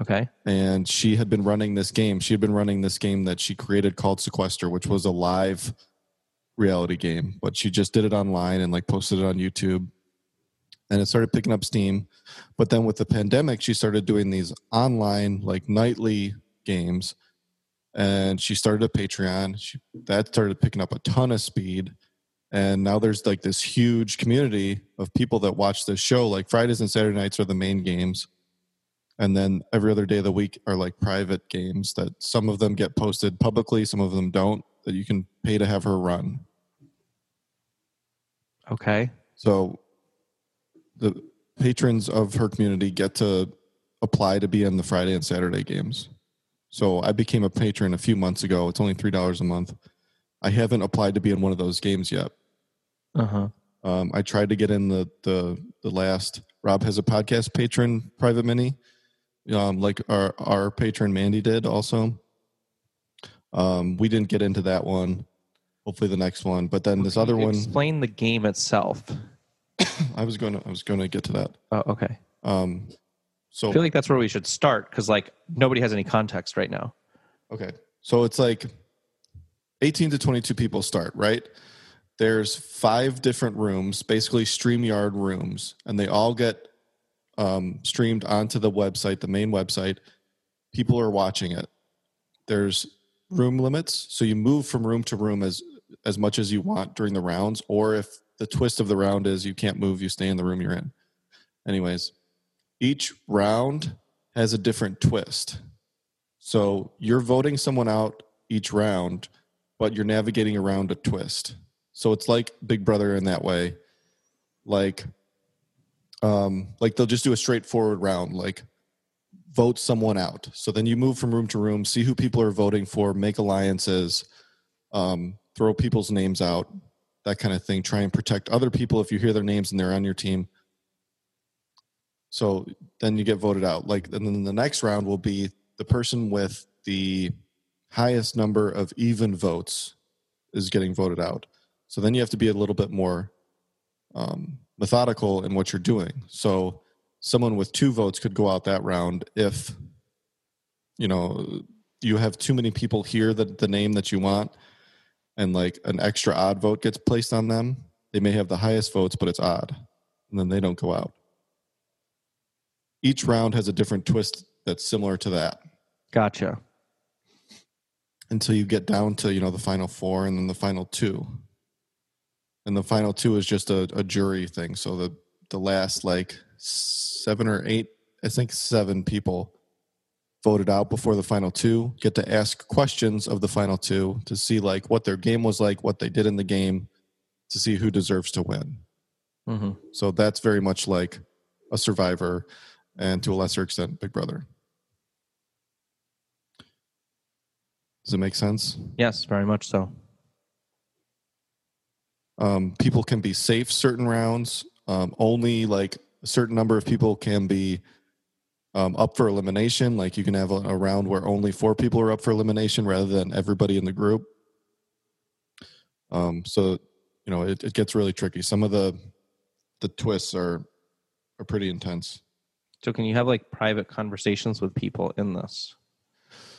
B: Okay.
A: and she had been running this game. She had been running this game that she created called Sequester, which was a live reality game, but she just did it online and like posted it on YouTube. And it started picking up steam. But then with the pandemic, she started doing these online, like nightly games. And she started a Patreon. She, that started picking up a ton of speed. And now there's like this huge community of people that watch this show. Like Fridays and Saturday nights are the main games and then every other day of the week are like private games that some of them get posted publicly some of them don't that you can pay to have her run
B: Okay.
A: so the patrons of her community get to apply to be in the friday and saturday games so i became a patron a few months ago it's only three dollars a month i haven't applied to be in one of those games yet
B: Uh huh.
A: Um, I tried to get in the the the last. Rob has a podcast patron private mini, um, like our our patron Mandy did also. Um, we didn't get into that one. Hopefully the next one, but then this other one,
B: Explain the game itself. [coughs]
A: I was gonna I was gonna get to that.
B: Oh, okay.
A: Um, so
B: I feel like that's where we should start because like nobody has any context right now.
A: Okay. So it's like 18 to 22 people start, right? There's five different rooms, basically StreamYard rooms, and they all get um, streamed onto the website, the main website. People are watching it. There's room limits, so you move from room to room as as much as you want during the rounds, or if the twist of the round is you can't move, you stay in the room you're in. Anyways, each round has a different twist. So you're voting someone out each round, but you're navigating around a twist. So it's like Big Brother in that way. Like um like they'll just do a straightforward round like vote someone out. So then you move from room to room, see who people are voting for, make alliances, um throw people's names out, that kind of thing, try and protect other people if you hear their names and they're on your team. So then you get voted out. Like, and then the next round will be the person with the highest number of even votes is getting voted out. So then you have to be a little bit more um, methodical in what you're doing. So someone with two votes could go out that round if you know you have too many people here that the name that you want and like an extra odd vote gets placed on them they may have the highest votes but it's odd and then they don't go out each round has a different twist that's similar to that.
B: Gotcha.
A: until you get down to you know the final four and then the final two. And the final two is just a, a jury thing. So the the last like seven or eight i think seven people voted out before the final two get to ask questions of the final two to see like what their game was like what they did in the game to see who deserves to win.
B: Hmm
A: so that's very much like a survivor and to a lesser extent big brother. Does it make sense?
B: Yes, very much so.
A: um, people can be safe certain rounds. Um, only like a certain number of people can be um, up for elimination. Like you can have a, a round where only four people are up for elimination rather than everybody in the group. Um, so you know it, it gets really tricky. Some of the the twists are are pretty intense
B: So can you have like private conversations with people in this?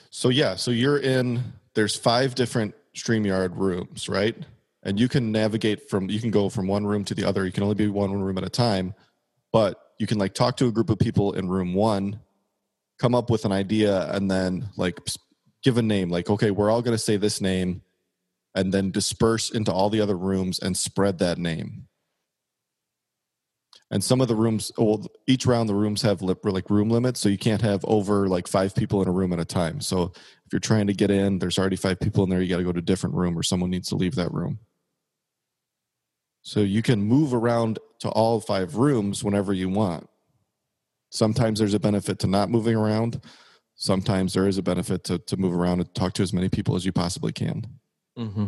A: So yeah, so you're in there's five different StreamYard rooms, right? And you can navigate from you can go from one room to the other. You can only be one room at a time, but you can like talk to a group of people in room 1, come up with an idea and then like give a name like okay, we're all going to say this name and then disperse into all the other rooms and spread that name. And some of the rooms, well, each round the rooms have li- like room limits, so you can't have over like five people in a room at a time. So if you're trying to get in, there's already five people in there. You got to go to a different room, or someone needs to leave that room. So you can move around to all five rooms whenever you want. Sometimes there's a benefit to not moving around. Sometimes there is a benefit to to move around and talk to as many people as you possibly can.
B: Mm-hmm.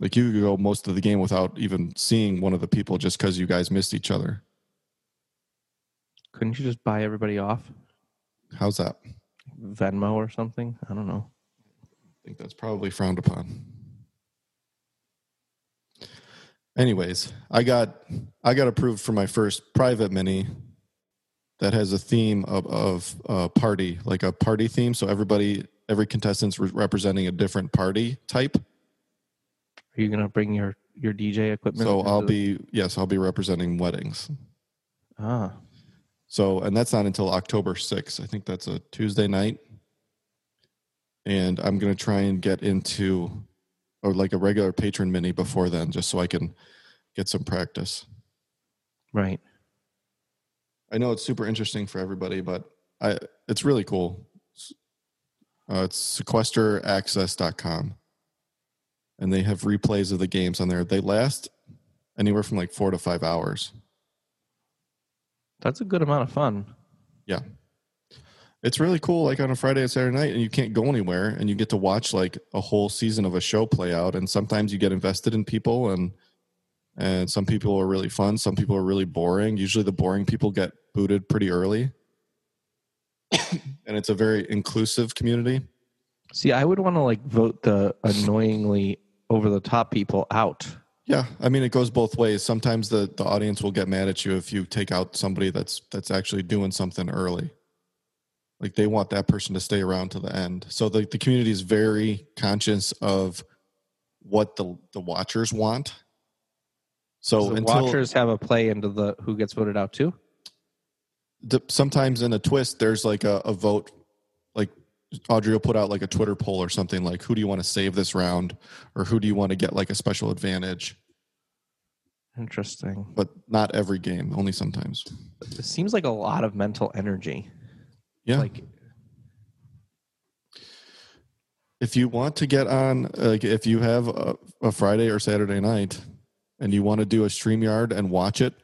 A: Like you could go most of the game without even seeing one of the people just because you guys missed each other.
B: Couldn't you just buy everybody off
A: How's that?
B: Venmo or something? I don't know.
A: I think that's probably frowned upon. Anyways, I got I got approved for my first private mini that has a theme of of uh, party, like a party theme. So everybody, every contestant's re- representing a different party type.
B: Are you gonna bring your your DJ equipment?
A: So I'll be yes, I'll be representing weddings.
B: ah
A: So, and that's not until October 6th. I think that's a Tuesday night. And I'm going to try and get into or like a regular patron mini before then, just so I can get some practice.
B: right.
A: I know it's super interesting for everybody, but I it's really cool. Uh, it's sequesteraccess.com. And they have replays of the games on there. They last anywhere from like four to five hours.
B: That's a good amount of fun.
A: Yeah. It's really cool, like on a Friday and Saturday night, and you can't go anywhere, and you get to watch like a whole season of a show play out. And sometimes you get invested in people, and and some people are really fun, some people are really boring. Usually, the boring people get booted pretty early, and it's a very inclusive community.
B: See, I would want to like vote the annoyingly over the top people out.
A: Yeah, I mean, it goes both ways. Sometimes the the audience will get mad at you if you take out somebody that's that's actually doing something early. Like they want that person to stay around to the end. So the the community is very conscious of what the the watchers want. So
B: So the
A: until
B: watchers have a play into the who gets voted out too.
A: the, sometimes in a twist, there's like a, a vote. Audrey will put out like a Twitter poll or something like, "Who do you want to save this round?" or "Who do you want to get like a special advantage?"
B: Interesting.
A: But not every game, only sometimes.
B: It seems like a lot of mental energy.
A: Yeah.
B: Like
A: if you want to get on like if you have a, a friday or saturday night and you want to do a stream yard and watch it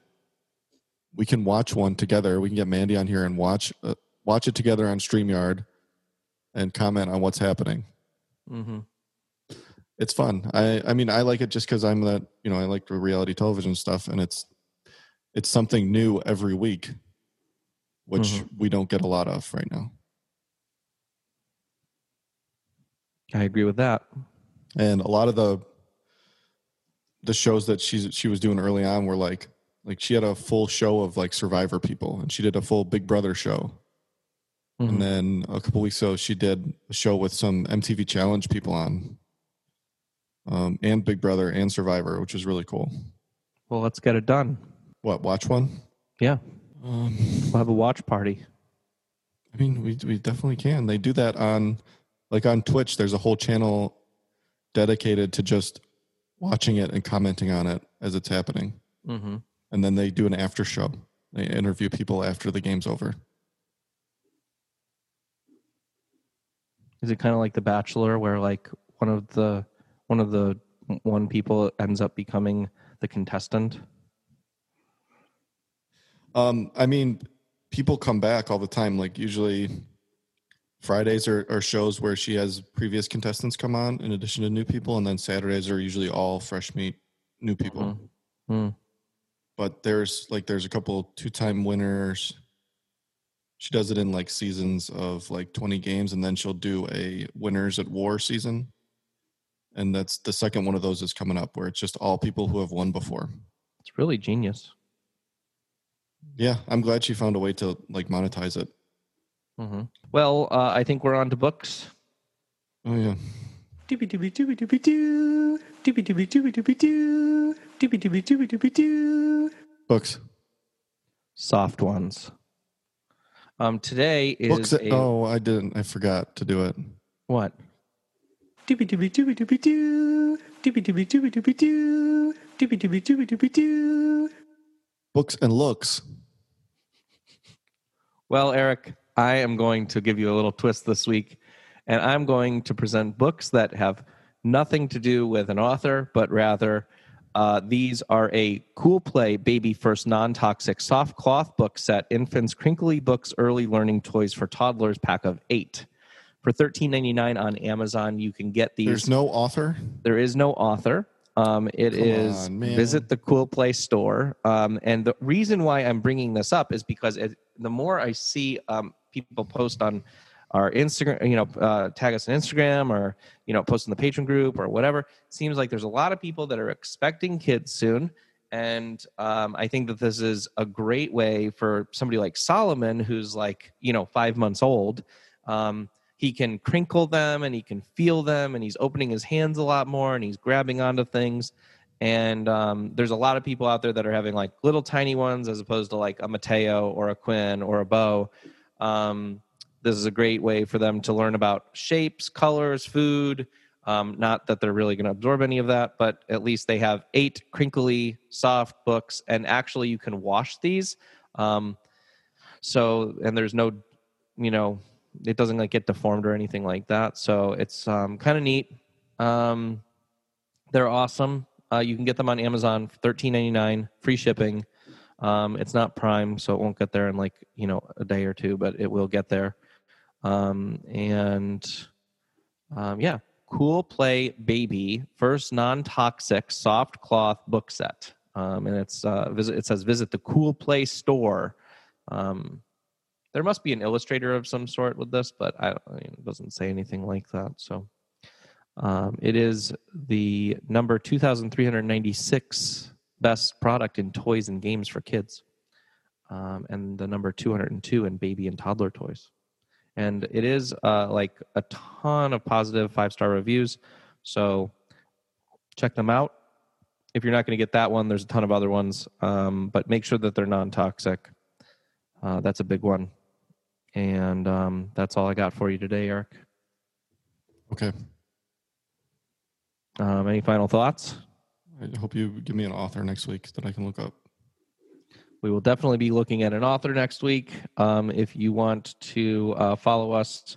A: we can watch one together we can get mandy on here and watch uh, watch it together on StreamYard and comment on what's happening
B: hmm
A: it's fun i i mean i like it just because i'm that you know i like the reality television stuff and it's it's something new every week, which
B: Mhm.
A: we don't get a lot of right now.
B: I agree with that.
A: and a lot of the the shows that she's she was doing early on were like like she had a full show of like survivor people and she did a full big brother show
B: Mhm.
A: and then a couple weeks ago she did a show with some mtv challenge people on um, and big brother and survivor which is really cool
B: Well, let's get it done.
A: what watch one
B: Yeah,
A: um,
B: we'll have a watch party.
A: i mean we, we definitely can they do that on like on twitch there's a whole channel dedicated to just watching it and commenting on it as it's happening
B: Mm-hmm.
A: and then they do an after show. They interview people after the game's over.
B: Is it kind of like The Bachelor, where like one of the one of the one people ends up becoming the contestant?
A: Um, I mean, people come back all the time. Like usually, Fridays are, are shows where she has previous contestants come on in addition to new people, and then Saturdays are usually all fresh meat, new people.
B: Mhm. Mm.
A: But there's like there's a couple two time winners. She does it in like seasons of like 20 games, and then she'll do a winners at war season. And that's the second one of those is coming up where it's just all people who have won before.
B: It's really genius.
A: Yeah, I'm glad she found a way to like monetize it.
B: hmm Well, uh, I think we're on to books.
A: Oh yeah.
B: Doobie doobie doobie doobie doo. Doobie doobie doobie doobie doo. Doobie doobie doobie doobie doo.
A: Books.
B: Soft ones. Um, today is.
A: That,
B: a
A: oh, I didn't. I forgot to do it.
B: what? Doobie doobie doobie doobie doo. Doobie doobie doobie doobie doo. Doobie doobie doobie doobie doo.
A: Books and looks.
B: Well, Eric, I am going to give you a little twist this week, and I'm going to present books that have nothing to do with an author, but rather uh, these are a cool play baby first non toxic soft cloth book set, Infants Crinkly Books Early Learning Toys for Toddlers pack of eight. For $13.99 on Amazon, you can get these.
A: There's no author.
B: There is no author. Um, it
A: Come
B: is
A: on,
B: visit the Cool Play store. Um, and the reason why I'm bringing this up is because it, the more I see um, people post on our Instagram, you know, uh, tag us on Instagram or you know, post in the patron group or whatever. It seems like there's a lot of people that are expecting kids soon. And um, I think that this is a great way for somebody like Solomon, who's like, you know, five months old. Um, he can crinkle them and he can feel them and he's opening his hands a lot more and he's grabbing onto things and um, there's a lot of people out there that are having like little tiny ones as opposed to like a mateo or a quinn or a bow um, this is a great way for them to learn about shapes colors food um, not that they're really going to absorb any of that but at least they have eight crinkly soft books and actually you can wash these um, so and there's no you know it doesn't like get deformed or anything like that so it's um, kind of neat. Um, they're awesome. Uh, you can get them on amazon for $13.99 free shipping. Um, it's not prime so it won't get there in like you know a day or two but it will get there um, and um, yeah cool play baby first non-toxic soft cloth book set um, and it's uh, visit it says visit the cool play store um, there must be an illustrator of some sort with this, but I, I mean, it doesn't say anything like that. So um, it is the number 2,396 best product in toys and games for kids, um, and the number 202 in baby and toddler toys. And it is uh, like a ton of positive five star reviews. So check them out. If you're not going to get that one, there's a ton of other ones, um, but make sure that they're non toxic. Uh, that's a big one. And um, that's all I got for you today, Eric.
A: Okay.
B: Um, any final thoughts?
A: I hope you give me an author next week that I can look up.
B: We will definitely be looking at an author next week. Um, if you want to uh, follow us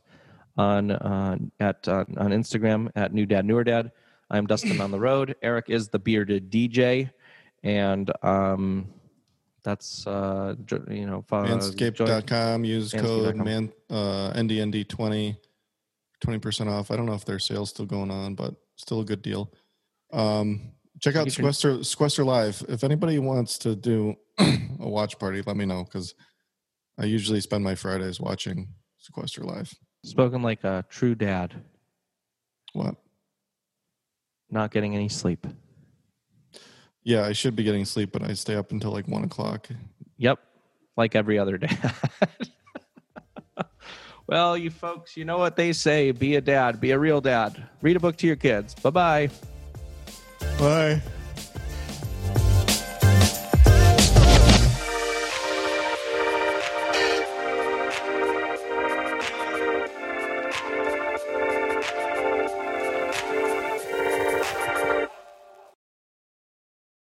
B: on uh, at uh, on Instagram at New Dad Newer Dad, I'm Dustin on the road. Eric is the bearded DJ, and um, that's uh, you know follow,
A: Manscaped.com. Use code
B: Manscaped.com.
A: man uh, NDND20, 20% off. I don't know if their sale's still going on, but still a good deal. Um, check out Sequester Sequester Live. If anybody wants to do [clears throat] a watch party, let me know because I usually spend my Fridays watching Sequester Live.
B: Spoken like a true dad,
A: What?
B: not getting any sleep.
A: Yeah, I should be getting sleep, but I stay up until like one o'clock.
B: Yep, like every other dad. [laughs] well, you folks, you know what they say be a dad, be a real dad. Read a book to your kids. Bye bye.
A: Bye.